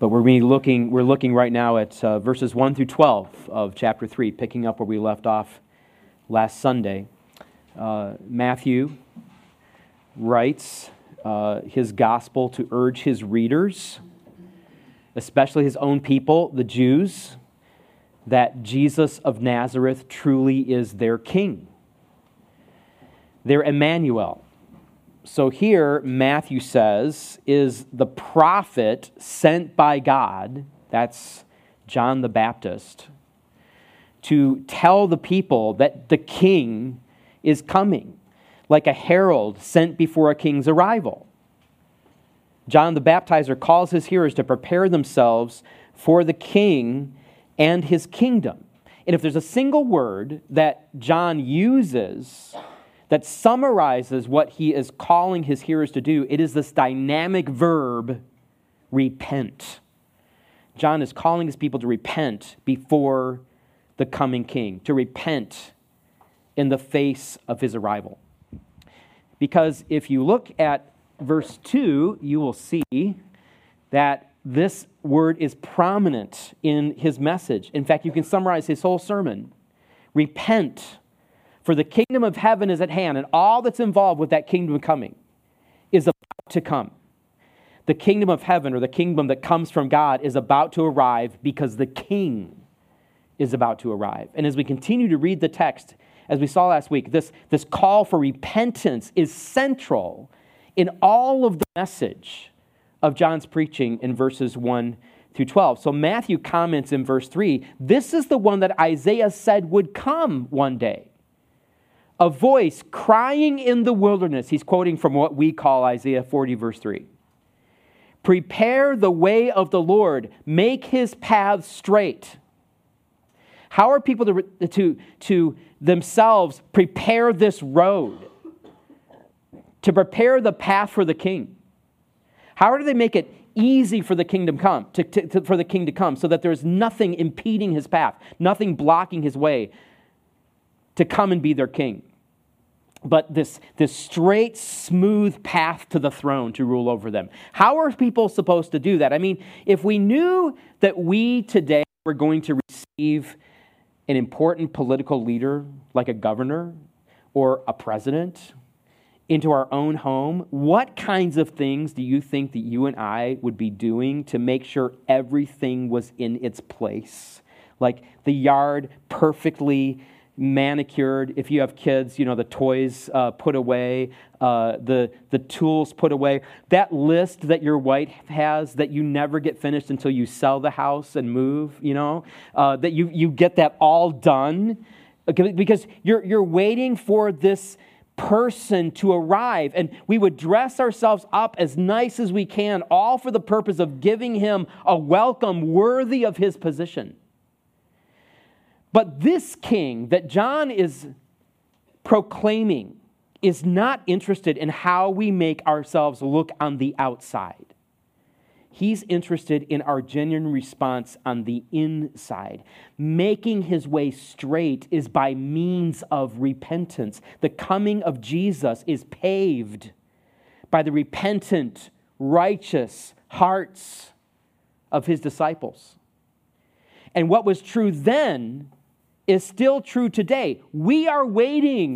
But we're looking, we're looking right now at uh, verses 1 through 12 of chapter 3, picking up where we left off last Sunday. Uh, Matthew writes uh, his gospel to urge his readers, especially his own people, the Jews, that Jesus of Nazareth truly is their king. Their Emmanuel, so here, Matthew says, is the prophet sent by God, that's John the Baptist, to tell the people that the king is coming, like a herald sent before a king's arrival. John the Baptizer calls his hearers to prepare themselves for the king and his kingdom. And if there's a single word that John uses that summarizes what he is calling his hearers to do. It is this dynamic verb, repent. John is calling his people to repent before the coming king, to repent in the face of his arrival. Because if you look at verse 2, you will see that this word is prominent in his message. In fact, you can summarize his whole sermon repent for the kingdom of heaven is at hand, and all that's involved with that kingdom coming is about to come. The kingdom of heaven, or the kingdom that comes from God, is about to arrive because the king is about to arrive. And as we continue to read the text, as we saw last week, this, this call for repentance is central in all of the message of John's preaching in verses 1 through 12. So Matthew comments in verse 3 this is the one that Isaiah said would come one day a voice crying in the wilderness. He's quoting from what we call Isaiah 40, verse 3. Prepare the way of the Lord, make his paths straight. How are people to, to, to themselves prepare this road? To prepare the path for the king? How do they make it easy for the kingdom come to, to, for the king to come so that there's nothing impeding his path nothing blocking his way to come and be their king but this, this straight, smooth path to the throne to rule over them. How are people supposed to do that? I mean, if we knew that we today were going to receive an important political leader like a governor or a president into our own home, what kinds of things do you think that you and I would be doing to make sure everything was in its place? Like the yard perfectly manicured. If you have kids, you know, the toys uh, put away, uh, the, the tools put away. That list that your wife has that you never get finished until you sell the house and move, you know, uh, that you, you get that all done because you're, you're waiting for this person to arrive. And we would dress ourselves up as nice as we can, all for the purpose of giving him a welcome worthy of his position. But this king that John is proclaiming is not interested in how we make ourselves look on the outside. He's interested in our genuine response on the inside. Making his way straight is by means of repentance. The coming of Jesus is paved by the repentant, righteous hearts of his disciples. And what was true then is still true today. We are waiting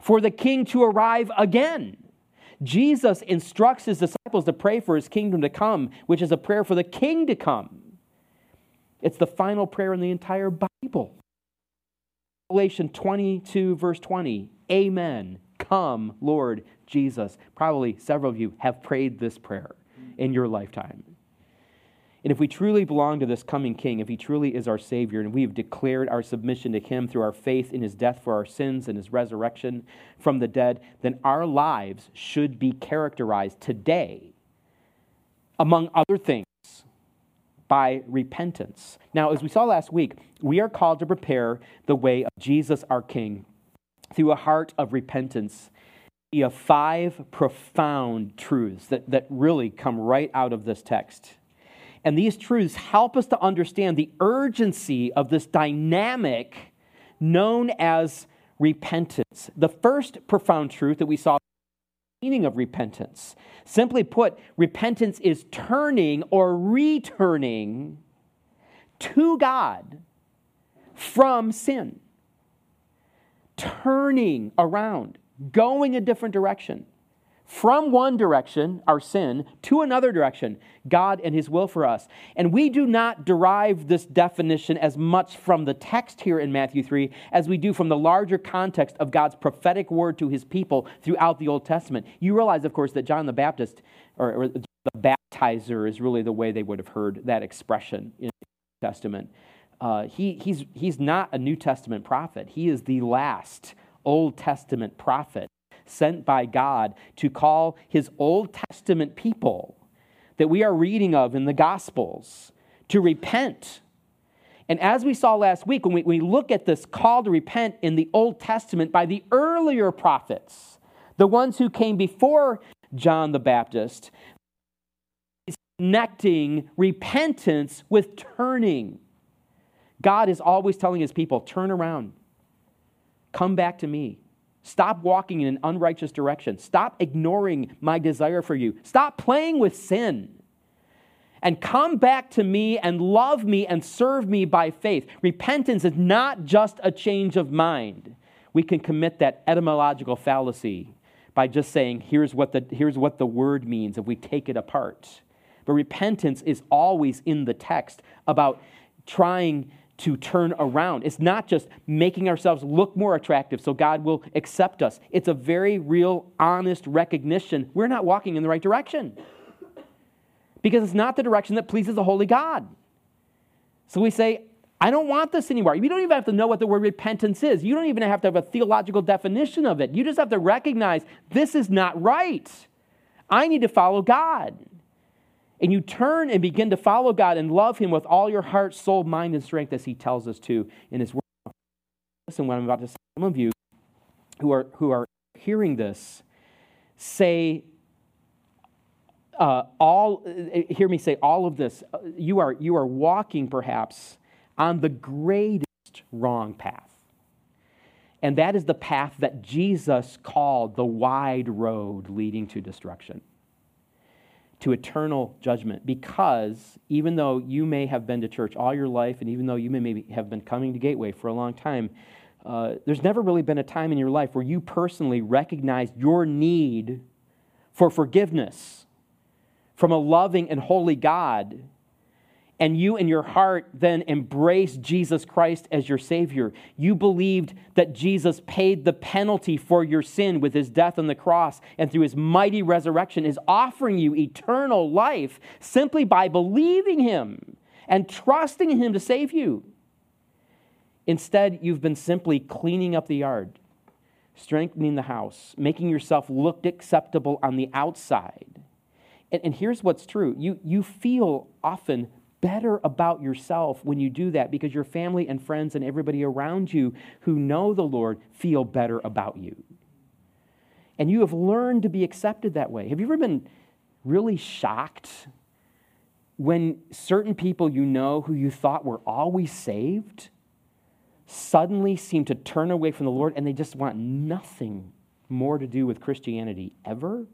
for the king to arrive again. Jesus instructs his disciples to pray for his kingdom to come, which is a prayer for the king to come. It's the final prayer in the entire Bible. Revelation 22, verse 20 Amen. Come, Lord Jesus. Probably several of you have prayed this prayer in your lifetime. And if we truly belong to this coming King, if he truly is our Savior, and we have declared our submission to him through our faith in his death for our sins and his resurrection from the dead, then our lives should be characterized today, among other things, by repentance. Now, as we saw last week, we are called to prepare the way of Jesus our King through a heart of repentance. Have five profound truths that, that really come right out of this text. And these truths help us to understand the urgency of this dynamic known as repentance. The first profound truth that we saw meaning of repentance. Simply put, repentance is turning or returning to God from sin, turning around, going a different direction from one direction, our sin, to another direction, God and His will for us. And we do not derive this definition as much from the text here in Matthew 3 as we do from the larger context of God's prophetic word to His people throughout the Old Testament. You realize, of course, that John the Baptist, or, or the baptizer, is really the way they would have heard that expression in the Testament. Uh, he, he's, he's not a New Testament prophet, he is the last Old Testament prophet sent by God to call his Old Testament people that we are reading of in the Gospels to repent. And as we saw last week, when we, we look at this call to repent in the Old Testament by the earlier prophets, the ones who came before John the Baptist, he's connecting repentance with turning. God is always telling his people, turn around, come back to me. Stop walking in an unrighteous direction. Stop ignoring my desire for you. Stop playing with sin. And come back to me and love me and serve me by faith. Repentance is not just a change of mind. We can commit that etymological fallacy by just saying, here's what the, here's what the word means if we take it apart. But repentance is always in the text about trying to turn around. It's not just making ourselves look more attractive so God will accept us. It's a very real, honest recognition we're not walking in the right direction because it's not the direction that pleases the holy God. So we say, I don't want this anymore. You don't even have to know what the word repentance is. You don't even have to have a theological definition of it. You just have to recognize this is not right. I need to follow God and you turn and begin to follow God and love Him with all your heart, soul, mind, and strength, as He tells us to in His Word. Listen, what I'm about to say, some of you who are, who are hearing this say, uh, all, hear me say all of this. You are, you are walking perhaps on the greatest wrong path. And that is the path that Jesus called the wide road leading to destruction to eternal judgment. Because even though you may have been to church all your life and even though you may maybe have been coming to Gateway for a long time, uh, there's never really been a time in your life where you personally recognized your need for forgiveness from a loving and holy God and you in your heart then embraced Jesus Christ as your Savior, you believed that Jesus paid the penalty for your sin with his death on the cross and through his mighty resurrection is offering you eternal life simply by believing him and trusting in him to save you. Instead, you've been simply cleaning up the yard, strengthening the house, making yourself look acceptable on the outside. And, and here's what's true you, you feel often better about yourself when you do that because your family and friends and everybody around you who know the Lord feel better about you. And you have learned to be accepted that way. Have you ever been really shocked when certain people you know who you thought were always saved suddenly seem to turn away from the Lord and they just want nothing more to do with Christianity ever?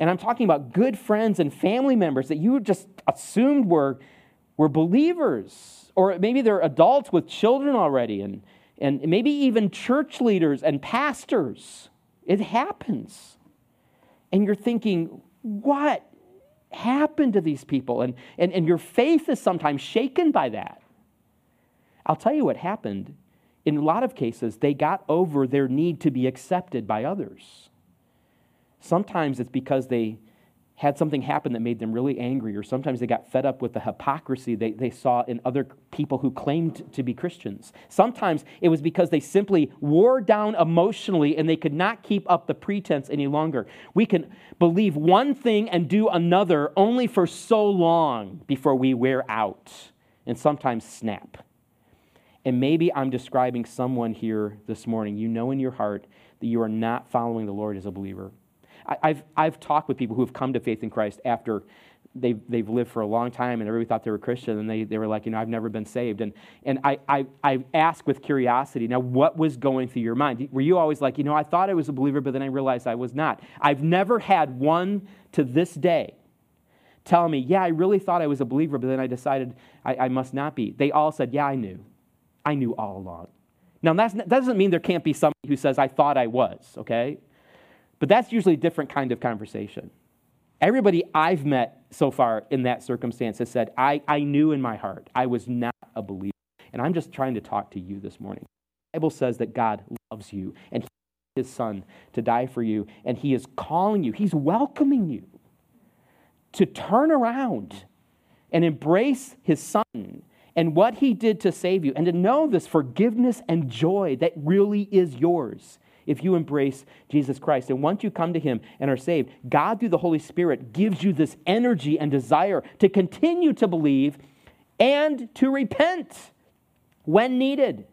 And I'm talking about good friends and family members that you just assumed were, were believers. Or maybe they're adults with children already, and, and maybe even church leaders and pastors. It happens. And you're thinking, what happened to these people? And, and, and your faith is sometimes shaken by that. I'll tell you what happened. In a lot of cases, they got over their need to be accepted by others. Sometimes it's because they had something happen that made them really angry, or sometimes they got fed up with the hypocrisy they, they saw in other people who claimed to be Christians. Sometimes it was because they simply wore down emotionally and they could not keep up the pretense any longer. We can believe one thing and do another only for so long before we wear out and sometimes snap. And maybe I'm describing someone here this morning. You know in your heart that you are not following the Lord as a believer. I've, I've talked with people who have come to faith in Christ after they've, they've lived for a long time and everybody thought they were Christian and they, they were like, you know, I've never been saved. And, and I, I, I ask with curiosity, now what was going through your mind? Were you always like, you know, I thought I was a believer, but then I realized I was not? I've never had one to this day tell me, yeah, I really thought I was a believer, but then I decided I, I must not be. They all said, yeah, I knew. I knew all along. Now, that doesn't mean there can't be somebody who says, I thought I was, okay? But that's usually a different kind of conversation. Everybody I've met so far in that circumstance has said, I, I knew in my heart I was not a believer. And I'm just trying to talk to you this morning. The Bible says that God loves you and his son to die for you, and he is calling you, he's welcoming you to turn around and embrace his son and what he did to save you, and to know this forgiveness and joy that really is yours if you embrace Jesus Christ. And once you come to Him and are saved, God, through the Holy Spirit, gives you this energy and desire to continue to believe and to repent when needed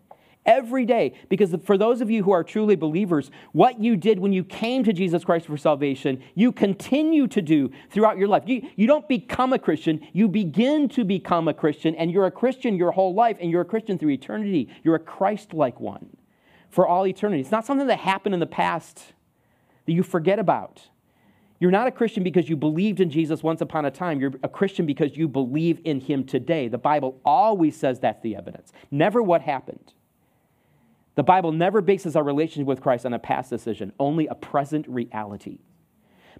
every day. Because for those of you who are truly believers, what you did when you came to Jesus Christ for salvation, you continue to do throughout your life. You, you don't become a Christian, you begin to become a Christian, and you're a Christian your whole life, and you're a Christian through eternity. You're a Christ like one for all eternity. It's not something that happened in the past that you forget about. You're not a Christian because you believed in Jesus once upon a time. You're a Christian because you believe in him today. The Bible always says that's the evidence, never what happened. The Bible never bases our relationship with Christ on a past decision, only a present reality.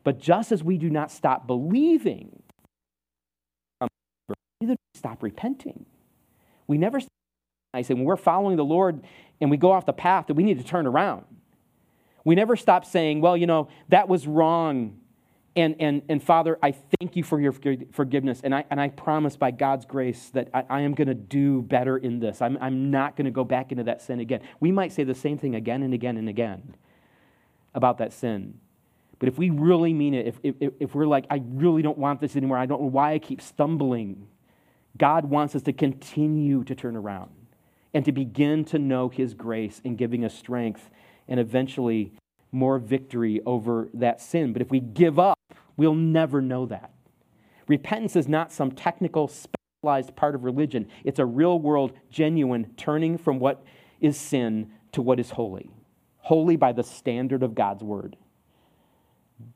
But just as we do not stop believing, neither do we stop repenting. We never I say when we're following the Lord and we go off the path that we need to turn around. We never stop saying, well, you know, that was wrong. And, and, and Father, I thank you for your forgiveness. And I, and I promise by God's grace that I, I am going to do better in this. I'm, I'm not going to go back into that sin again. We might say the same thing again and again and again about that sin. But if we really mean it, if, if, if we're like, I really don't want this anymore, I don't know why I keep stumbling, God wants us to continue to turn around and to begin to know His grace in giving us strength and eventually more victory over that sin. But if we give up, we'll never know that. Repentance is not some technical, specialized part of religion, it's a real world, genuine turning from what is sin to what is holy. Holy by the standard of God's word.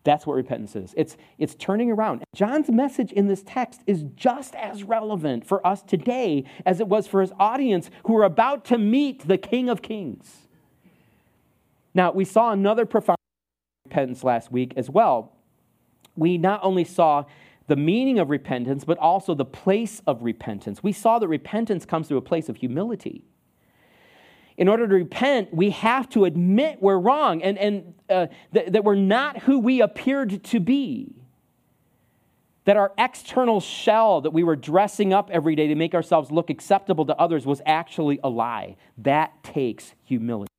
That's what repentance is. It's, it's turning around. John's message in this text is just as relevant for us today as it was for his audience who are about to meet the King of Kings. Now, we saw another profound repentance last week as well. We not only saw the meaning of repentance, but also the place of repentance. We saw that repentance comes through a place of humility in order to repent, we have to admit we're wrong and, and uh, th- that we're not who we appeared to be. That our external shell that we were dressing up every day to make ourselves look acceptable to others was actually a lie. That takes humility.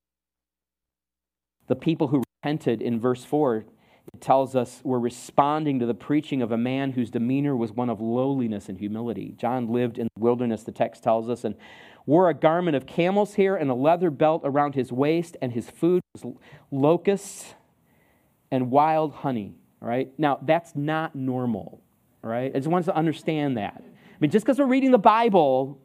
The people who repented in verse 4 it tells us we're responding to the preaching of a man whose demeanor was one of lowliness and humility. John lived in the wilderness, the text tells us, and wore a garment of camel's hair and a leather belt around his waist, and his food was locusts and wild honey. Right? Now, that's not normal. Right? I just want us to understand that. I mean, just because we're reading the Bible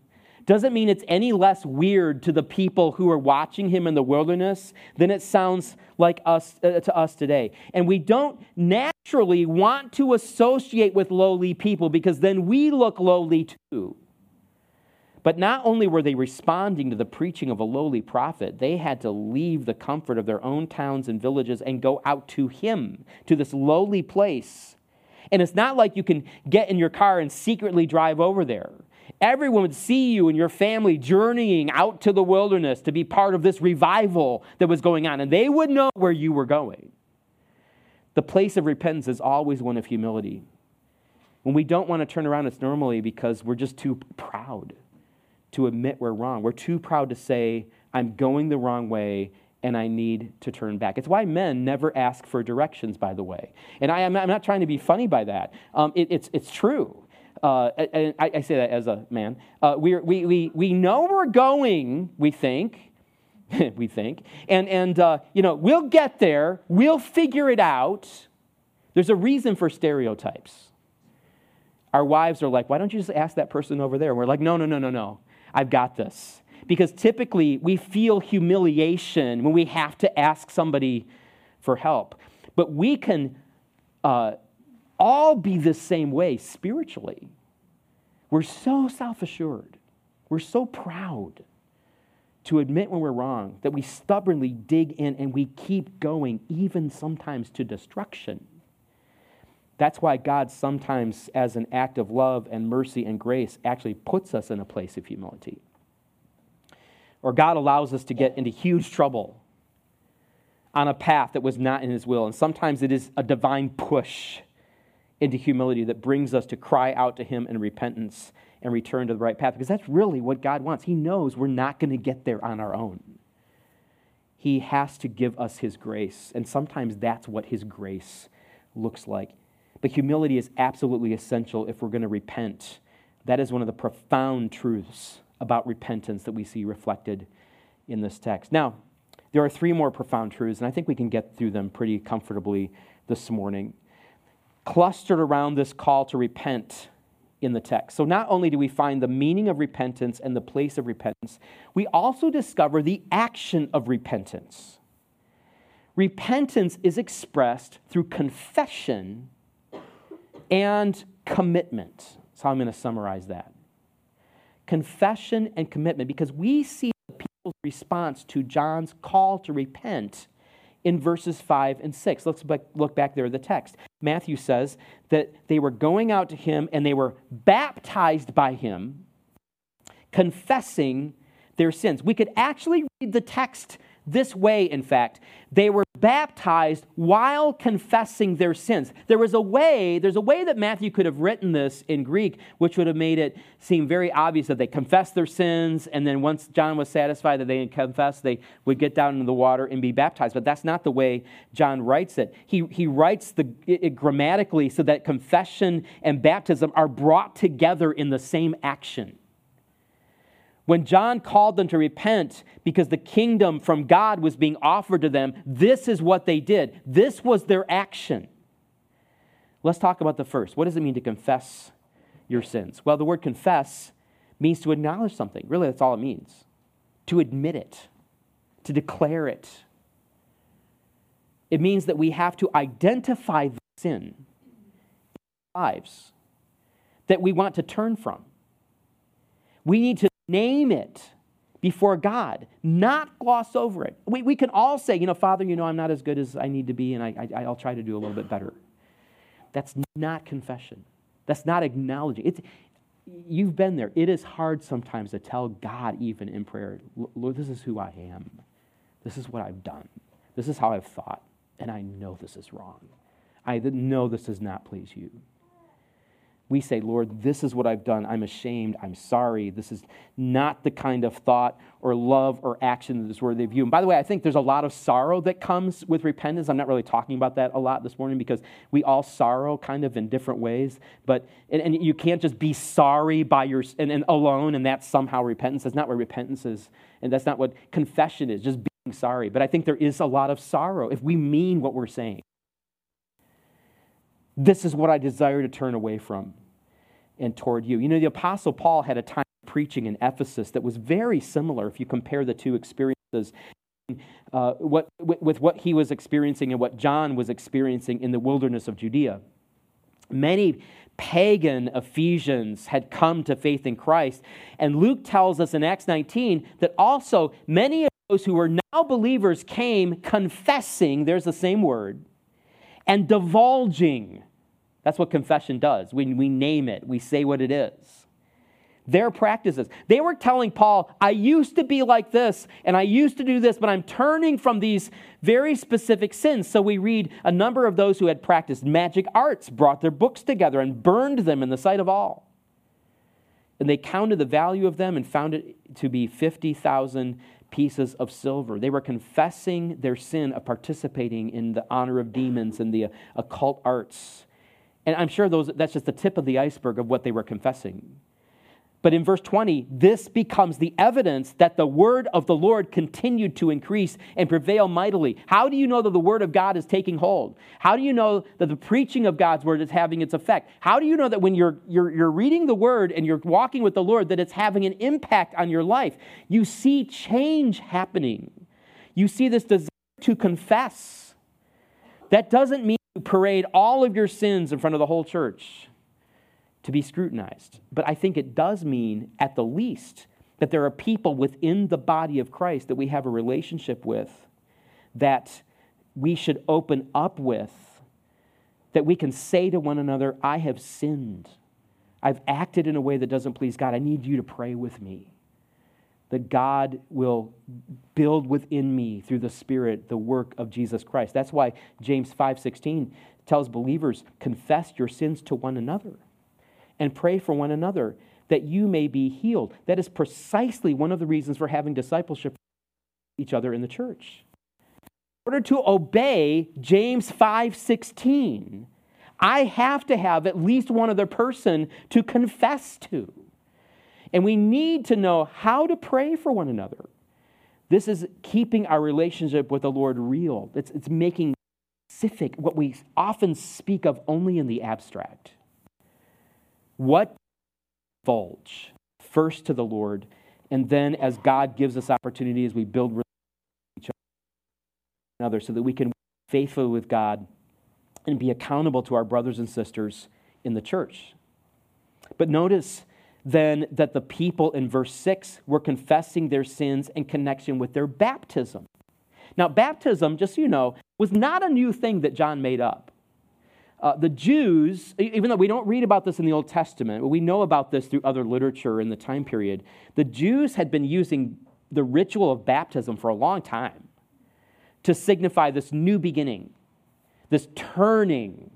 doesn't mean it's any less weird to the people who are watching him in the wilderness than it sounds like us uh, to us today. And we don't naturally want to associate with lowly people because then we look lowly too. But not only were they responding to the preaching of a lowly prophet, they had to leave the comfort of their own towns and villages and go out to him, to this lowly place. And it's not like you can get in your car and secretly drive over there. Everyone would see you and your family journeying out to the wilderness to be part of this revival that was going on, and they would know where you were going. The place of repentance is always one of humility. When we don't want to turn around, it's normally because we're just too proud to admit we're wrong. We're too proud to say, I'm going the wrong way and I need to turn back. It's why men never ask for directions, by the way. And I, am not, I'm not trying to be funny by that. Um, it, it's, it's true. Uh, and I, I, say that as a man. Uh, we, we, we, we know we're going, we think. we think. And, and uh, you know, we'll get there. We'll figure it out. There's a reason for stereotypes. our wives are like, why don't you just ask that person over there? And we're like, no, no, no, no, no. I've got this. Because typically we feel humiliation when we have to ask somebody for help. But we can uh, all be the same way spiritually. We're so self assured, we're so proud to admit when we're wrong that we stubbornly dig in and we keep going, even sometimes to destruction. That's why God sometimes, as an act of love and mercy and grace, actually puts us in a place of humility. Or God allows us to get into huge trouble on a path that was not in His will. And sometimes it is a divine push into humility that brings us to cry out to Him in repentance and return to the right path. Because that's really what God wants. He knows we're not going to get there on our own. He has to give us His grace. And sometimes that's what His grace looks like. But humility is absolutely essential if we're going to repent. That is one of the profound truths about repentance that we see reflected in this text. Now, there are three more profound truths, and I think we can get through them pretty comfortably this morning. Clustered around this call to repent in the text. So, not only do we find the meaning of repentance and the place of repentance, we also discover the action of repentance. Repentance is expressed through confession and commitment. That's how I'm going to summarize that. Confession and commitment, because we see the people's response to John's call to repent in verses 5 and 6. Let's look back there at the text. Matthew says that they were going out to him and they were baptized by him, confessing their sins. We could actually read the text this way, in fact. They were baptized while confessing their sins. There was a way, there's a way that Matthew could have written this in Greek, which would have made it seem very obvious that they confessed their sins, and then once John was satisfied that they had confessed, they would get down into the water and be baptized. But that's not the way John writes it. He, he writes the, it grammatically so that confession and baptism are brought together in the same action. When John called them to repent because the kingdom from God was being offered to them, this is what they did. This was their action. Let's talk about the first. What does it mean to confess your sins? Well, the word confess means to acknowledge something. Really, that's all it means. To admit it, to declare it. It means that we have to identify the sin in our lives that we want to turn from. We need to name it before God, not gloss over it. We, we can all say, you know, Father, you know, I'm not as good as I need to be, and I, I, I'll try to do a little bit better. That's not confession. That's not acknowledging. It's, you've been there. It is hard sometimes to tell God, even in prayer, Lord, this is who I am. This is what I've done. This is how I've thought. And I know this is wrong. I know this does not please you we say, Lord, this is what I've done. I'm ashamed. I'm sorry. This is not the kind of thought or love or action that is worthy of you. And by the way, I think there's a lot of sorrow that comes with repentance. I'm not really talking about that a lot this morning because we all sorrow kind of in different ways. But and, and you can't just be sorry by your and, and alone, and that's somehow repentance. That's not what repentance is, and that's not what confession is. Just being sorry. But I think there is a lot of sorrow if we mean what we're saying. This is what I desire to turn away from and toward you. You know, the Apostle Paul had a time preaching in Ephesus that was very similar if you compare the two experiences. Uh, what, with what he was experiencing and what John was experiencing in the wilderness of Judea. Many pagan Ephesians had come to faith in Christ. And Luke tells us in Acts 19 that also many of those who were now believers came confessing, there's the same word, and divulging that's what confession does. We, we name it, we say what it is. Their practices. They were telling Paul, I used to be like this and I used to do this, but I'm turning from these very specific sins. So we read a number of those who had practiced magic arts, brought their books together, and burned them in the sight of all. And they counted the value of them and found it to be 50,000 pieces of silver. They were confessing their sin of participating in the honor of demons and the occult arts and I'm sure those, that's just the tip of the iceberg of what they were confessing. But in verse 20, this becomes the evidence that the word of the Lord continued to increase and prevail mightily. How do you know that the word of God is taking hold? How do you know that the preaching of God's word is having its effect? How do you know that when you're, you're, you're reading the word and you're walking with the Lord, that it's having an impact on your life? You see change happening. You see this desire to confess. That doesn't mean parade all of your sins in front of the whole church to be scrutinized. But I think it does mean, at the least, that there are people within the body of Christ that we have a relationship with that we should open up with, that we can say to one another, I have sinned. I've acted in a way that doesn't please God. I need you to pray with me. That God will build within me through the Spirit the work of Jesus Christ. That's why James 5:16 tells believers, confess your sins to one another and pray for one another that you may be healed. That is precisely one of the reasons for having discipleship each other in the church. In order to obey James 5:16, I have to have at least one other person to confess to. And we need to know how to pray for one another. This is keeping our relationship with the Lord real. It's, it's making specific what we often speak of only in the abstract. What divulge first to the Lord, and then as God gives us opportunity as we build relationships with each other so that we can be faithful with God and be accountable to our brothers and sisters in the church. But notice then that the people in verse 6 were confessing their sins in connection with their baptism. Now, baptism, just so you know, was not a new thing that John made up. Uh, the Jews, even though we don't read about this in the Old Testament, but we know about this through other literature in the time period, the Jews had been using the ritual of baptism for a long time to signify this new beginning, this turning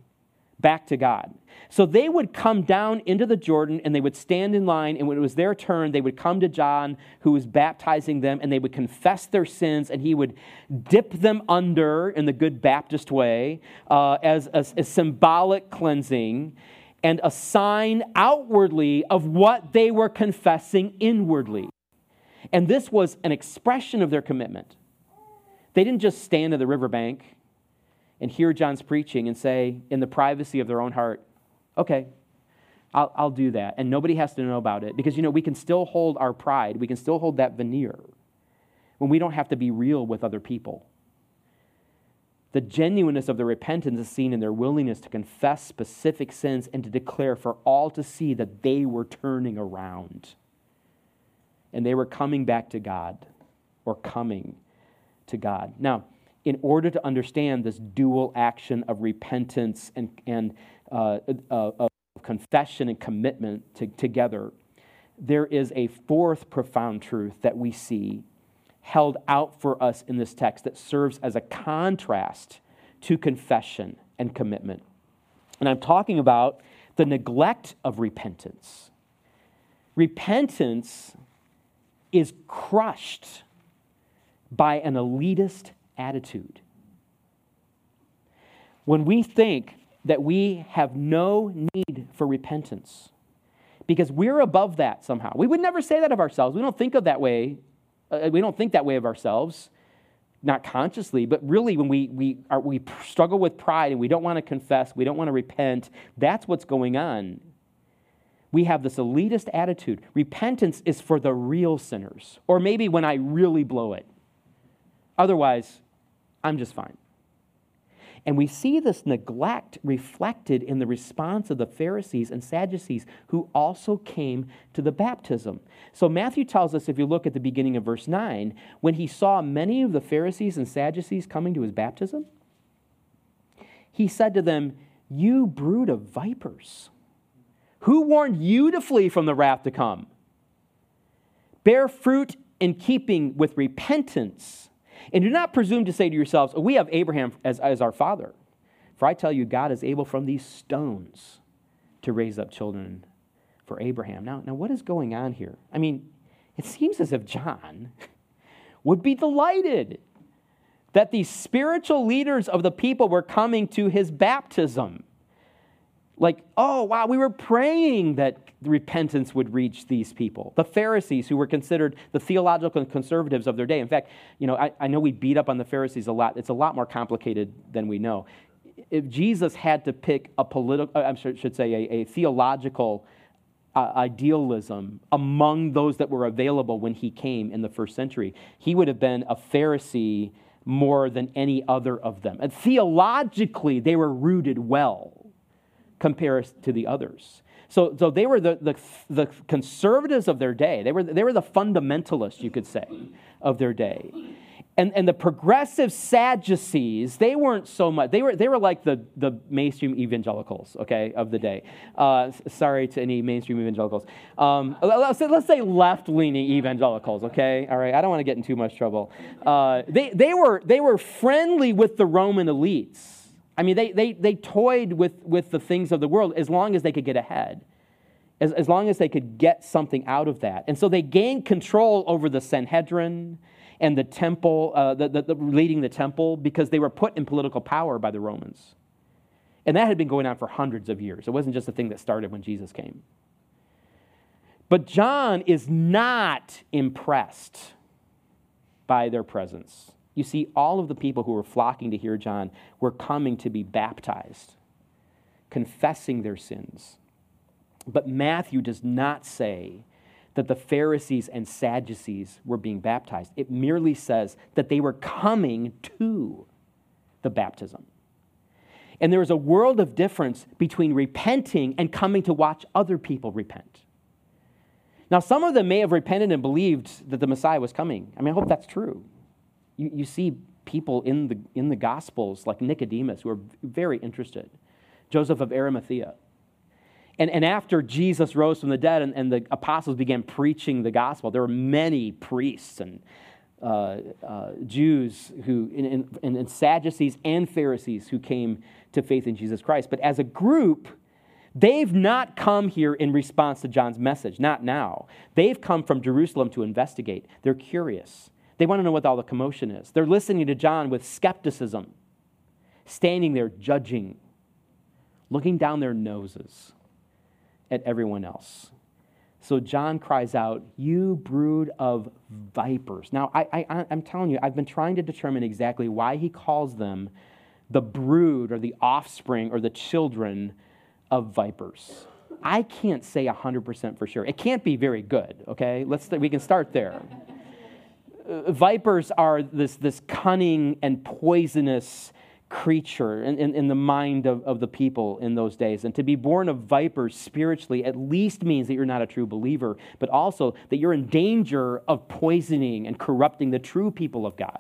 back to God. So they would come down into the Jordan and they would stand in line, and when it was their turn, they would come to John, who was baptizing them, and they would confess their sins, and he would dip them under in the good Baptist way uh, as a, a symbolic cleansing and a sign outwardly of what they were confessing inwardly. And this was an expression of their commitment. They didn't just stand at the riverbank and hear John's preaching and say, in the privacy of their own heart, okay, I'll, I'll do that. And nobody has to know about it because, you know, we can still hold our pride, we can still hold that veneer when we don't have to be real with other people. The genuineness of their repentance is seen in their willingness to confess specific sins and to declare for all to see that they were turning around and they were coming back to God or coming to God. Now, in order to understand this dual action of repentance and, and uh, uh, of confession and commitment to, together, there is a fourth profound truth that we see held out for us in this text that serves as a contrast to confession and commitment. And I'm talking about the neglect of repentance. Repentance is crushed by an elitist attitude. When we think that we have no need for repentance, because we're above that somehow. We would never say that of ourselves. We don't think of that way. Uh, we don't think that way of ourselves, not consciously, but really when we, we, are, we struggle with pride and we don't want to confess, we don't want to repent, that's what's going on. We have this elitist attitude. Repentance is for the real sinners, or maybe when I really blow it. Otherwise, I'm just fine. And we see this neglect reflected in the response of the Pharisees and Sadducees who also came to the baptism. So Matthew tells us, if you look at the beginning of verse 9, when he saw many of the Pharisees and Sadducees coming to his baptism, he said to them, You brood of vipers, who warned you to flee from the wrath to come? Bear fruit in keeping with repentance and do not presume to say to yourselves, We have Abraham as, as our father. For I tell you, God is able from these stones to raise up children for Abraham. Now, now, what is going on here? I mean, it seems as if John would be delighted that these spiritual leaders of the people were coming to his baptism. Like, oh, wow, we were praying that repentance would reach these people. The Pharisees, who were considered the theological conservatives of their day. In fact, you know, I, I know we beat up on the Pharisees a lot. It's a lot more complicated than we know. If Jesus had to pick a political, I should say, a, a theological uh, idealism among those that were available when he came in the first century, he would have been a Pharisee more than any other of them. And theologically, they were rooted well compared to the others. So, so they were the, the, the conservatives of their day. They were, they were the fundamentalists, you could say, of their day. And, and the progressive Sadducees, they weren't so much, they were, they were like the, the mainstream evangelicals, okay, of the day. Uh, sorry to any mainstream evangelicals. Um, let's, say, let's say left leaning evangelicals, okay? All right, I don't want to get in too much trouble. Uh, they, they, were, they were friendly with the Roman elites I mean, they, they, they toyed with, with the things of the world as long as they could get ahead, as, as long as they could get something out of that. And so they gained control over the Sanhedrin and the temple, uh, the, the, the, leading the temple, because they were put in political power by the Romans. And that had been going on for hundreds of years. It wasn't just a thing that started when Jesus came. But John is not impressed by their presence. You see, all of the people who were flocking to hear John were coming to be baptized, confessing their sins. But Matthew does not say that the Pharisees and Sadducees were being baptized. It merely says that they were coming to the baptism. And there is a world of difference between repenting and coming to watch other people repent. Now, some of them may have repented and believed that the Messiah was coming. I mean, I hope that's true. You, you see people in the, in the Gospels like Nicodemus who are very interested, Joseph of Arimathea. And, and after Jesus rose from the dead and, and the apostles began preaching the gospel, there were many priests and uh, uh, Jews who, and, and, and Sadducees and Pharisees who came to faith in Jesus Christ. But as a group, they've not come here in response to John's message, not now. They've come from Jerusalem to investigate. They're curious. They want to know what all the commotion is. They're listening to John with skepticism, standing there judging, looking down their noses at everyone else. So John cries out, You brood of vipers. Now, I, I, I'm telling you, I've been trying to determine exactly why he calls them the brood or the offspring or the children of vipers. I can't say 100% for sure. It can't be very good, okay? Let's, we can start there. Vipers are this, this cunning and poisonous creature in, in, in, the mind of, of the people in those days. And to be born of vipers spiritually at least means that you're not a true believer, but also that you're in danger of poisoning and corrupting the true people of God.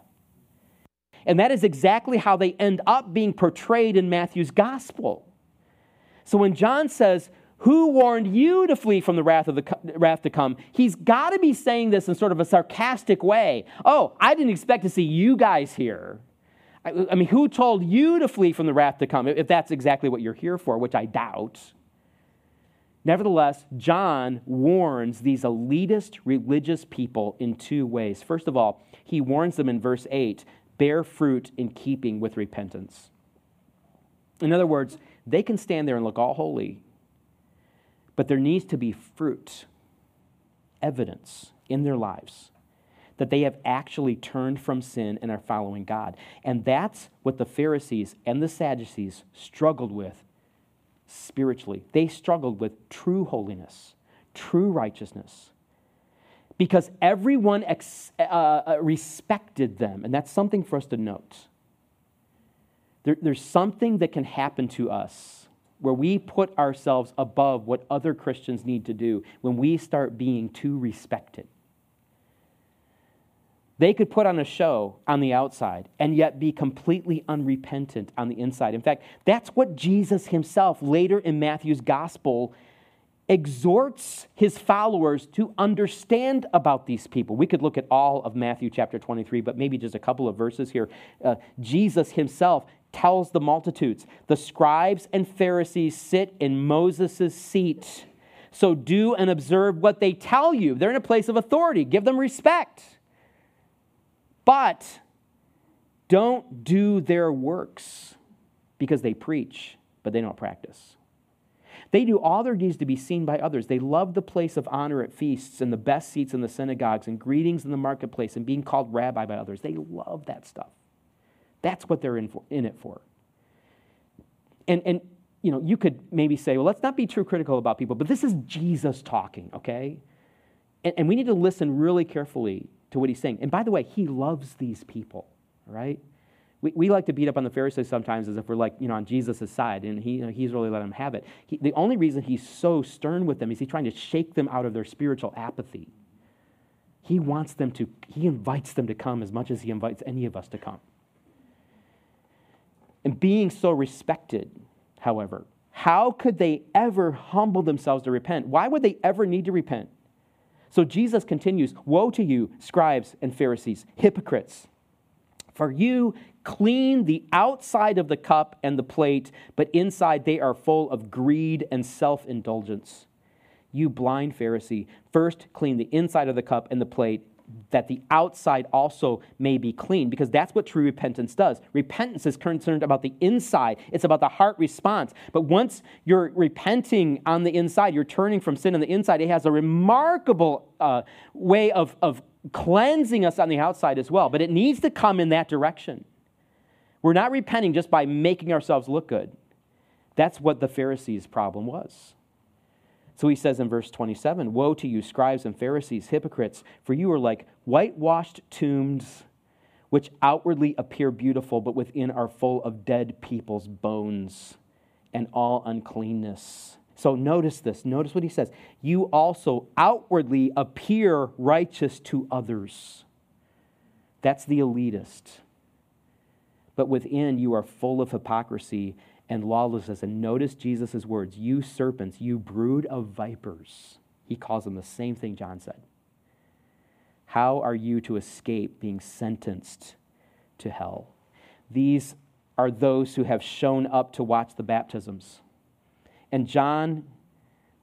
And that is exactly how they end up being portrayed in Matthew's gospel. So when John says, who warned you to flee from the wrath of the wrath to come? He's got to be saying this in sort of a sarcastic way. Oh, I didn't expect to see you guys here. I, I mean, who told you to flee from the wrath to come? If that's exactly what you're here for, which I doubt. Nevertheless, John warns these elitist religious people in two ways. First of all, he warns them in verse 8 bear fruit in keeping with repentance. In other words, they can stand there and look all holy but there needs to be fruit, evidence in their lives that they have actually turned from sin and are following God. And that's what the Pharisees and the Sadducees struggled with spiritually. They struggled with true holiness, true righteousness. Because everyone ex- uh, uh respected them. And that's something for us to note. There, there's something that can happen to us where we put ourselves above what other Christians need to do when we start being too respected. They could put on a show on the outside and yet be completely unrepentant on the inside. In fact, that's what Jesus himself later in Matthew's gospel exhorts his followers to understand about these people. We could look at all of Matthew chapter 23, but maybe just a couple of verses here. Uh, Jesus himself tells the multitudes the scribes and Pharisees sit in Moses' seat. So do and observe what they tell you. They're in a place of authority, give them respect. But don't do their works because they preach, but they don't practice. They do all their deeds to be seen by others. They love the place of honor at feasts and the best seats in the synagogues and greetings in the marketplace and being called rabbi by others. They love that stuff. That's what they're in, for, in it for. And, and, you know, you could maybe say, well, let's not be too critical about people, but this is Jesus talking, okay? And, and we need to listen really carefully to what he's saying. And by the way, he loves these people, right? We, we like to beat up on the Pharisees sometimes as if we're like, you know, on Jesus' side, and he, you know, he's really let them have it. He, the only reason he's so stern with them is he's trying to shake them out of their spiritual apathy. He wants them to, he invites them to come as much as he invites any of us to come. And being so respected, however, how could they ever humble themselves to repent? Why would they ever need to repent? So Jesus continues Woe to you, scribes and Pharisees, hypocrites! For you clean the outside of the cup and the plate, but inside they are full of greed and self indulgence. You blind Pharisee, first clean the inside of the cup and the plate, that the outside also may be clean, because that's what true repentance does. Repentance is concerned about the inside, it's about the heart response. But once you're repenting on the inside, you're turning from sin on the inside, it has a remarkable uh, way of, of cleansing us on the outside as well. But it needs to come in that direction. We're not repenting just by making ourselves look good. That's what the Pharisees' problem was. So he says in verse 27 Woe to you, scribes and Pharisees, hypocrites, for you are like whitewashed tombs, which outwardly appear beautiful, but within are full of dead people's bones and all uncleanness. So notice this. Notice what he says. You also outwardly appear righteous to others. That's the elitist. But within you are full of hypocrisy and lawlessness. And notice Jesus' words You serpents, you brood of vipers. He calls them the same thing John said. How are you to escape being sentenced to hell? These are those who have shown up to watch the baptisms. And John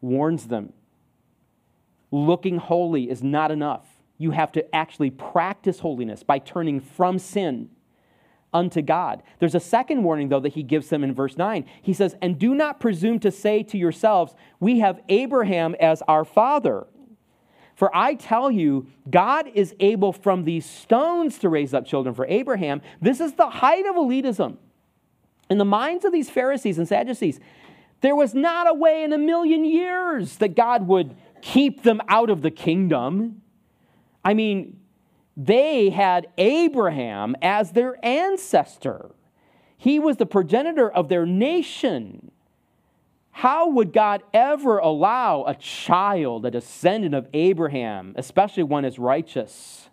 warns them looking holy is not enough. You have to actually practice holiness by turning from sin unto God. There's a second warning, though, that he gives them in verse 9. He says, And do not presume to say to yourselves, We have Abraham as our father. For I tell you, God is able from these stones to raise up children for Abraham. This is the height of elitism. In the minds of these Pharisees and Sadducees, there was not a way in a million years that God would keep them out of the kingdom. I mean, they had Abraham as their ancestor. He was the progenitor of their nation. How would God ever allow a child, a descendant of Abraham, especially one as righteous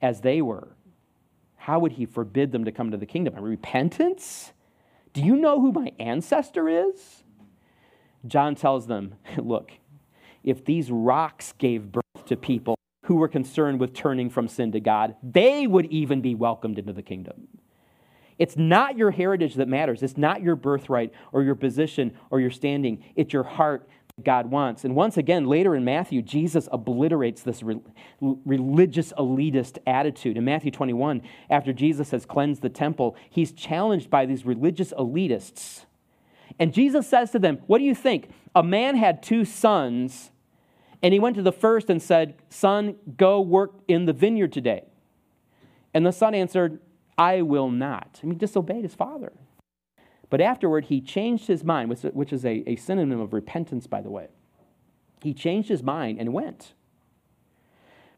as they were? How would he forbid them to come to the kingdom? Repentance? Do you know who my ancestor is? John tells them, Look, if these rocks gave birth to people, who were concerned with turning from sin to God, they would even be welcomed into the kingdom. It's not your heritage that matters. It's not your birthright or your position or your standing. It's your heart that God wants. And once again, later in Matthew, Jesus obliterates this re- religious elitist attitude. In Matthew 21, after Jesus has cleansed the temple, he's challenged by these religious elitists. And Jesus says to them, What do you think? A man had two sons and he went to the first and said, Son, go work in the vineyard today. And the son answered, I will not. And he disobeyed his father. But afterward, he changed his mind, which is a, a synonym of repentance, by the way. He changed his mind and went.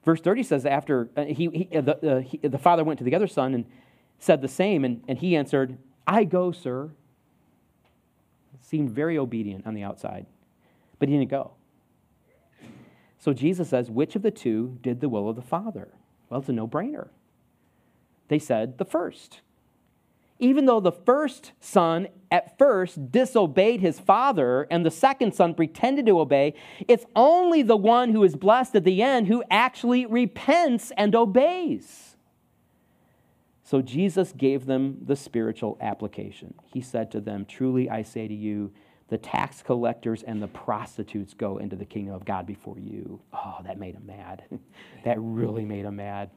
Verse 30 says, after uh, he, he, uh, the, uh, he, the father went to the other son and said the same, and, and he answered, I go, sir. Seemed very obedient on the outside, but he didn't go. So Jesus says, Which of the two did the will of the Father? Well, it's a no brainer. They said, The first. Even though the first son at first disobeyed his father and the second son pretended to obey, it's only the one who is blessed at the end who actually repents and obeys. So Jesus gave them the spiritual application. He said to them, Truly I say to you, the tax collectors and the prostitutes go into the kingdom of God before you. Oh, that made him mad. that really made him mad.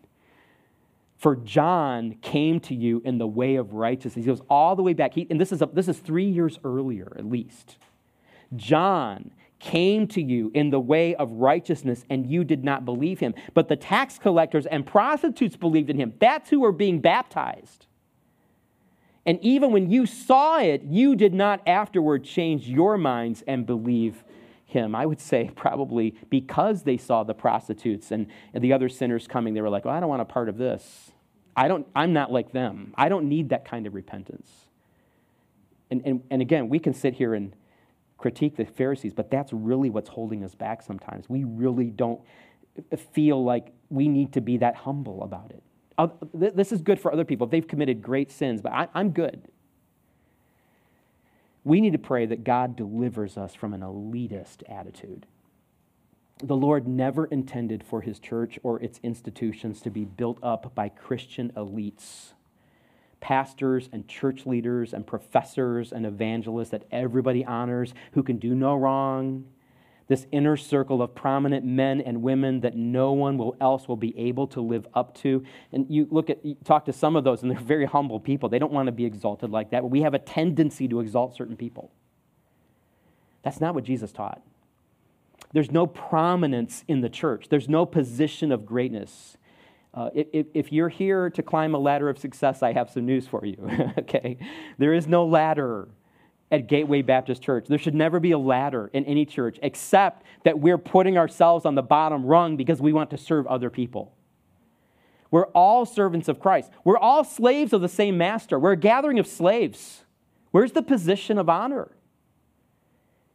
For John came to you in the way of righteousness. He goes all the way back. He, and this is, a, this is three years earlier, at least. John came to you in the way of righteousness and you did not believe him. But the tax collectors and prostitutes believed in him. That's who were being baptized. And even when you saw it, you did not afterward change your minds and believe him. I would say probably because they saw the prostitutes and, the other sinners coming, they were like, well, I don't want a part of this. I don't, I'm not like them. I don't need that kind of repentance. And, and, and again, we can sit here and critique the Pharisees, but that's really what's holding us back sometimes. We really don't feel like we need to be that humble about it. This is good for other people. They've committed great sins, but I, I'm good. We need to pray that God delivers us from an elitist attitude. The Lord never intended for his church or its institutions to be built up by Christian elites pastors and church leaders and professors and evangelists that everybody honors who can do no wrong. This inner circle of prominent men and women that no one will else will be able to live up to. And you look at, you talk to some of those, and they're very humble people. They don't want to be exalted like that, we have a tendency to exalt certain people. That's not what Jesus taught. There's no prominence in the church, there's no position of greatness. Uh, if, if you're here to climb a ladder of success, I have some news for you. okay? There is no ladder at Gateway Baptist Church. There should never be a ladder in any church, except that we're putting ourselves on the bottom rung because we want to serve other people. We're all servants of Christ. We're all slaves of the same master. We're a gathering of slaves. Where's the position of honor?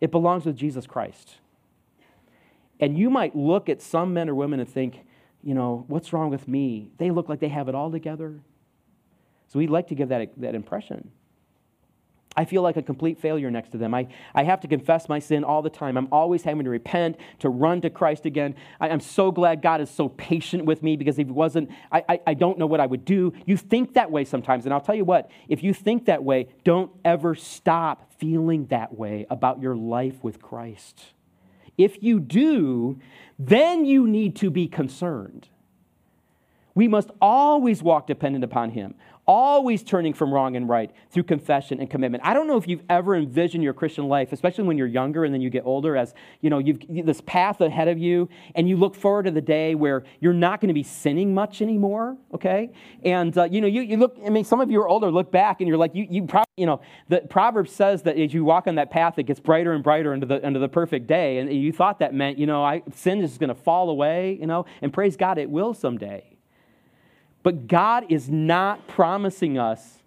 It belongs with Jesus Christ. And you might look at some men or women and think, you know, what's wrong with me? They look like they have it all together. So we'd like to give that, that impression. I feel like a complete failure next to them. I, I have to confess my sin all the time. I'm always having to repent, to run to Christ again. I, am so glad God is so patient with me because if He wasn't, I, I, I don't know what I would do. You think that way sometimes. And I'll tell you what, if you think that way, don't ever stop feeling that way about your life with Christ. If you do, then you need to be concerned. We must always walk dependent upon Him, always turning from wrong and right through confession and commitment. I don't know if you've ever envisioned your Christian life, especially when you're younger and then you get older, as you know, you've this path ahead of you, and you look forward to the day where you're not going to be sinning much anymore. Okay, and uh, you know, you, you look. I mean, some of you are older. Look back, and you're like, you you probably, you know, the Proverbs says that as you walk on that path, it gets brighter and brighter into the into the perfect day, and you thought that meant, you know, I, sin is going to fall away, you know, and praise God, it will someday. But God is not promising us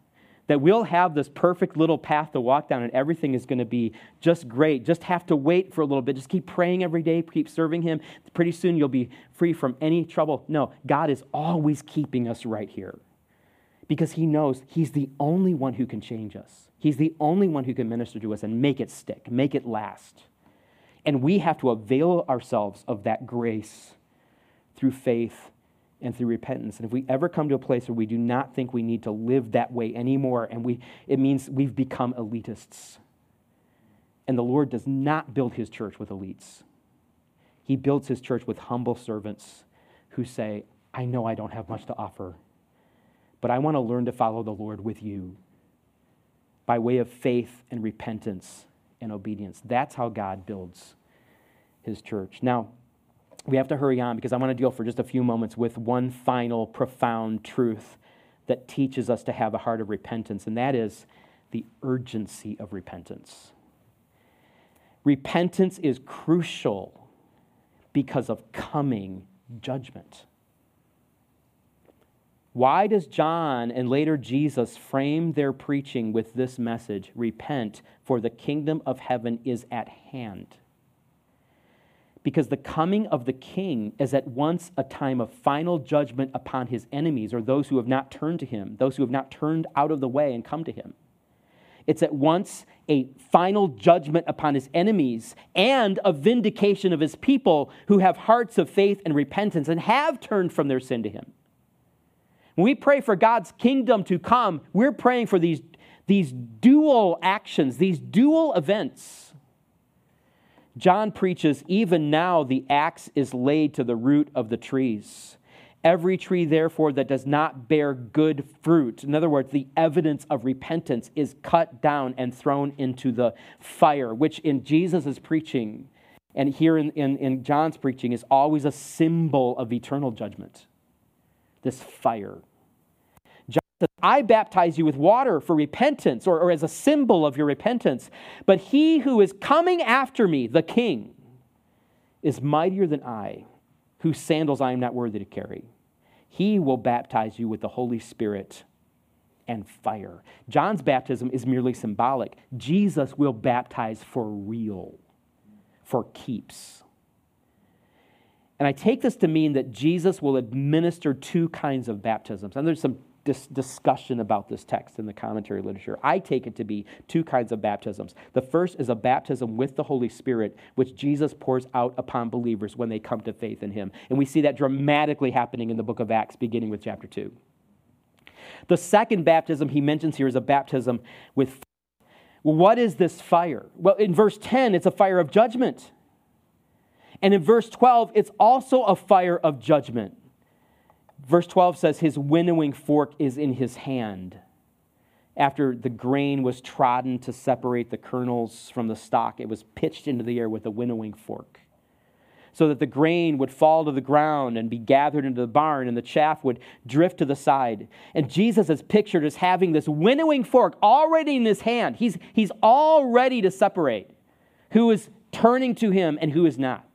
that we'll have this perfect little path to walk down and everything is going to be just great. Just have to wait for a little bit. Just keep praying every day, keep serving Him. Pretty soon you'll be free from any trouble. No, God is always keeping us right here because He knows He's the only one who can change us. He's the only one who can minister to us and make it stick, make it last. And we have to avail ourselves of that grace through faith and through repentance. And if we ever come to a place where we do not think we need to live that way anymore, and we, it means we've become elitists. And the Lord does not build his church with elites. He builds his church with humble servants who say, I know I don't have much to offer, but I want to learn to follow the Lord with you by way of faith and repentance and obedience. That's how God builds his church. Now, we have to hurry on because I want to deal for just a few moments with one final profound truth that teaches us to have a heart of repentance, and that is the urgency of repentance. Repentance is crucial because of coming judgment. Why does John and later Jesus frame their preaching with this message Repent, for the kingdom of heaven is at hand? Because the coming of the king is at once a time of final judgment upon his enemies or those who have not turned to him, those who have not turned out of the way and come to him. It's at once a final judgment upon his enemies and a vindication of his people who have hearts of faith and repentance and have turned from their sin to him. When we pray for God's kingdom to come, we're praying for these, these dual actions, these dual events John preaches, even now the axe is laid to the root of the trees. Every tree, therefore, that does not bear good fruit, in other words, the evidence of repentance, is cut down and thrown into the fire, which in Jesus' preaching and here in, in, in John's preaching is always a symbol of eternal judgment. This fire. I baptize you with water for repentance, or, or as a symbol of your repentance. But he who is coming after me, the king, is mightier than I, whose sandals I am not worthy to carry. He will baptize you with the Holy Spirit and fire. John's baptism is merely symbolic. Jesus will baptize for real for keeps. And I take this to mean that Jesus will administer two kinds of baptisms. And there's some dis- discussion about this text in the commentary literature. I take it to be two kinds of baptisms. The first is a baptism with the Holy Spirit, which Jesus pours out upon believers when they come to faith in Him. And we see that dramatically happening in the book of Acts, beginning with chapter 2. The second baptism he mentions here is a baptism with well, what is this fire? Well, in verse 10, it's a fire of judgment. And in verse 12, it's also a fire of judgment. Verse 12 says, His winnowing fork is in his hand. After the grain was trodden to separate the kernels from the stalk, it was pitched into the air with a winnowing fork so that the grain would fall to the ground and be gathered into the barn, and the chaff would drift to the side. And Jesus is pictured as having this winnowing fork already in his hand. He's, he's all ready to separate who is turning to him and who is not.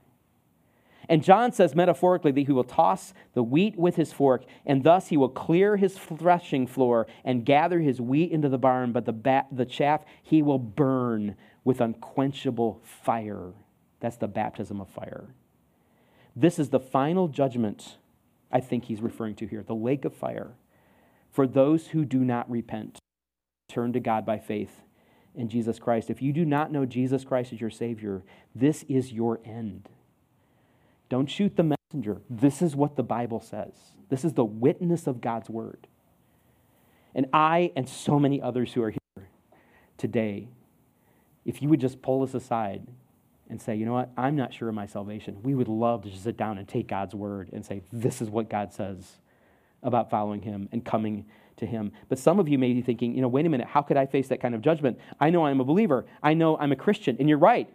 And John says metaphorically that he will toss the wheat with his fork, and thus he will clear his threshing floor and gather his wheat into the barn, but the, ba- the chaff he will burn with unquenchable fire. That's the baptism of fire. This is the final judgment I think he's referring to here the lake of fire for those who do not repent, turn to God by faith in Jesus Christ. If you do not know Jesus Christ as your Savior, this is your end. Don't shoot the messenger. This is what the Bible says. This is the witness of God's word. And I and so many others who are here today, if you would just pull us aside and say, you know what, I'm not sure of my salvation, we would love to just sit down and take God's word and say, this is what God says about following Him and coming to Him. But some of you may be thinking, you know, wait a minute, how could I face that kind of judgment? I know I'm a believer, I know I'm a Christian, and you're right.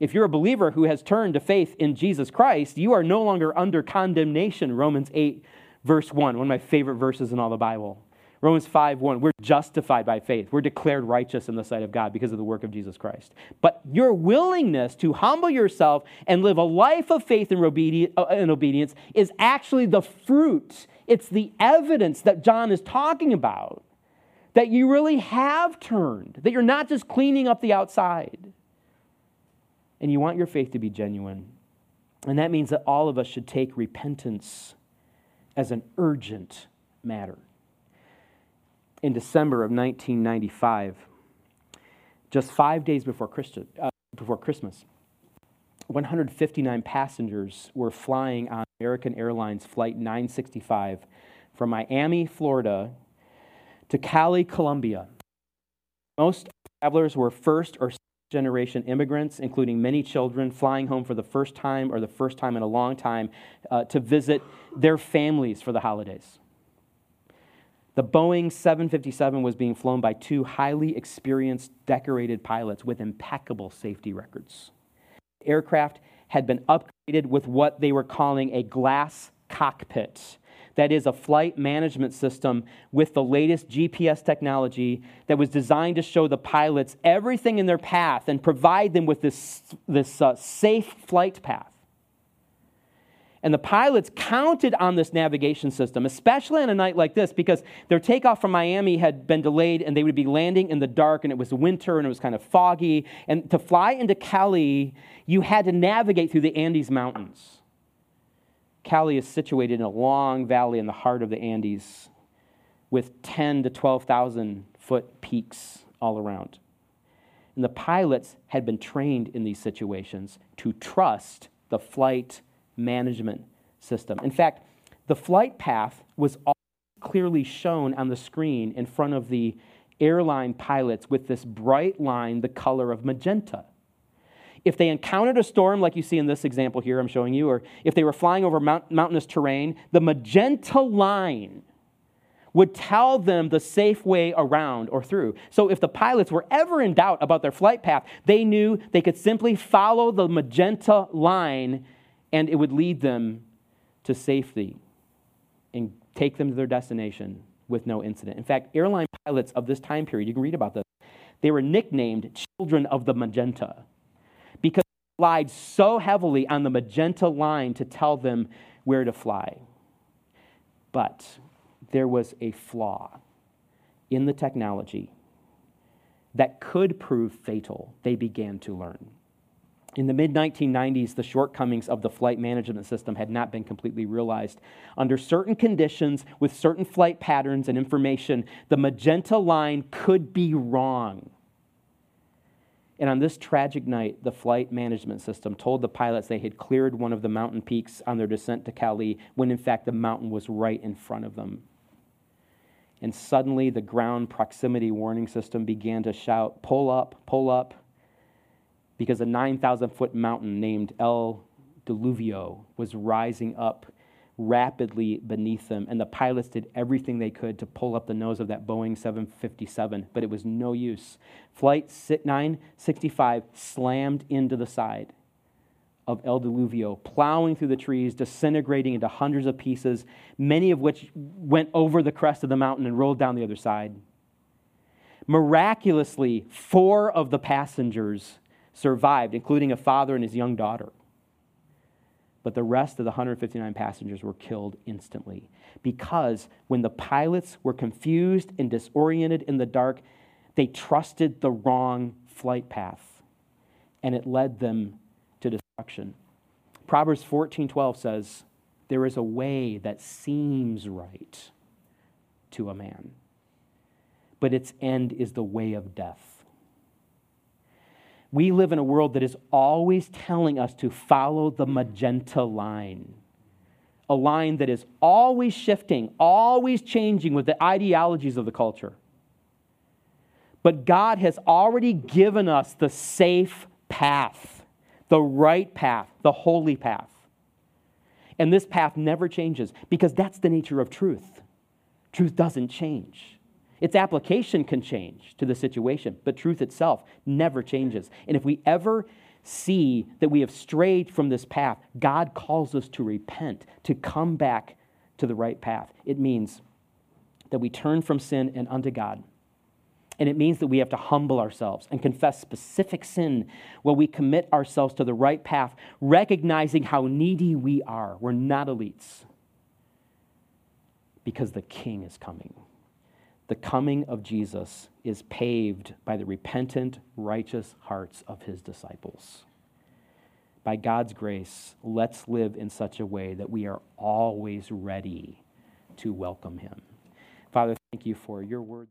If you're a believer who has turned to faith in Jesus Christ, you are no longer under condemnation. Romans 8, verse 1, one of my favorite verses in all the Bible. Romans 5 1, we're justified by faith. We're declared righteous in the sight of God because of the work of Jesus Christ. But your willingness to humble yourself and live a life of faith and uh, obedience is actually the fruit, it's the evidence that John is talking about that you really have turned, that you're not just cleaning up the outside. And you want your faith to be genuine. And that means that all of us should take repentance as an urgent matter in December of 1995, just five days before, Christi- uh, before Christmas. 159 passengers were flying on American Airlines Flight 965 from Miami, Florida to Cali, Colombia. Most travelers were first or generation immigrants, including many children flying home for the first time or the first time in a long time uh, to visit their families for the holidays. The Boeing 757 was being flown by two highly experienced, decorated pilots with impeccable safety records. The aircraft had been upgraded with what they were calling a glass cockpit. That is a flight management system with the latest GPS technology that was designed to show the pilots everything in their path and provide them with this, this uh, safe flight path. And the pilots counted on this navigation system, especially on a night like this, because their takeoff from Miami had been delayed and they would be landing in the dark and it was winter and it was kind of foggy. And to fly into Cali, you had to navigate through the Andes Mountains. Cali is situated in a long valley in the heart of the Andes with 10 to 12,000 foot peaks all around. And the pilots had been trained in these situations to trust the flight management system. In fact, the flight path was clearly shown on the screen in front of the airline pilots with this bright line, the color of magenta. If they encountered a storm, like you see in this example here I'm showing you, or if they were flying over mount, mountainous terrain, the magenta line would tell them the safe way around or through. So if the pilots were ever in doubt about their flight path, they knew they could simply follow the magenta line and it would lead them to safety and take them to their destination with no incident. In fact, airline pilots of this time period, you can read about this, they were nicknamed children of the magenta relied so heavily on the magenta line to tell them where to fly. But there was a flaw in the technology that could prove fatal, they began to learn. In the mid 1990s, the shortcomings of the flight management system had not been completely realized. Under certain conditions, with certain flight patterns and information, the magenta line could be wrong. And on this tragic night, the flight management system told the pilots they had cleared one of the mountain peaks on their descent to Cali, when in fact the mountain was right in front of them. And suddenly, the ground proximity warning system began to shout, Pull up, pull up, because a 9,000 foot mountain named El Diluvio was rising up rapidly beneath them. And the pilots did everything they could to pull up the nose of that Boeing 757, but it was no use. Flight 965 slammed into the side of El Diluvio, plowing through the trees, disintegrating into hundreds of pieces, many of which went over the crest of the mountain and rolled down the other side. Miraculously, four of the passengers survived, including a father and his young daughter. But the rest of the 159 passengers were killed instantly because when the pilots were confused and disoriented in the dark, they trusted the wrong flight path and it led them to destruction. Proverbs 14:12 says, "There is a way that seems right to a man, but its end is the way of death." We live in a world that is always telling us to follow the magenta line, a line that is always shifting, always changing with the ideologies of the culture. But God has already given us the safe path, the right path, the holy path. And this path never changes because that's the nature of truth. Truth doesn't change. Its application can change to the situation, but truth itself never changes. And if we ever see that we have strayed from this path, God calls us to repent, to come back to the right path. It means that we turn from sin and unto God. And it means that we have to humble ourselves and confess specific sin while we commit ourselves to the right path, recognizing how needy we are. We're not elites because the King is coming the coming of Jesus is paved by the repentant, righteous hearts of his disciples. By God's grace, let's live in such a way that we are always ready to welcome him. Father, thank you for your word.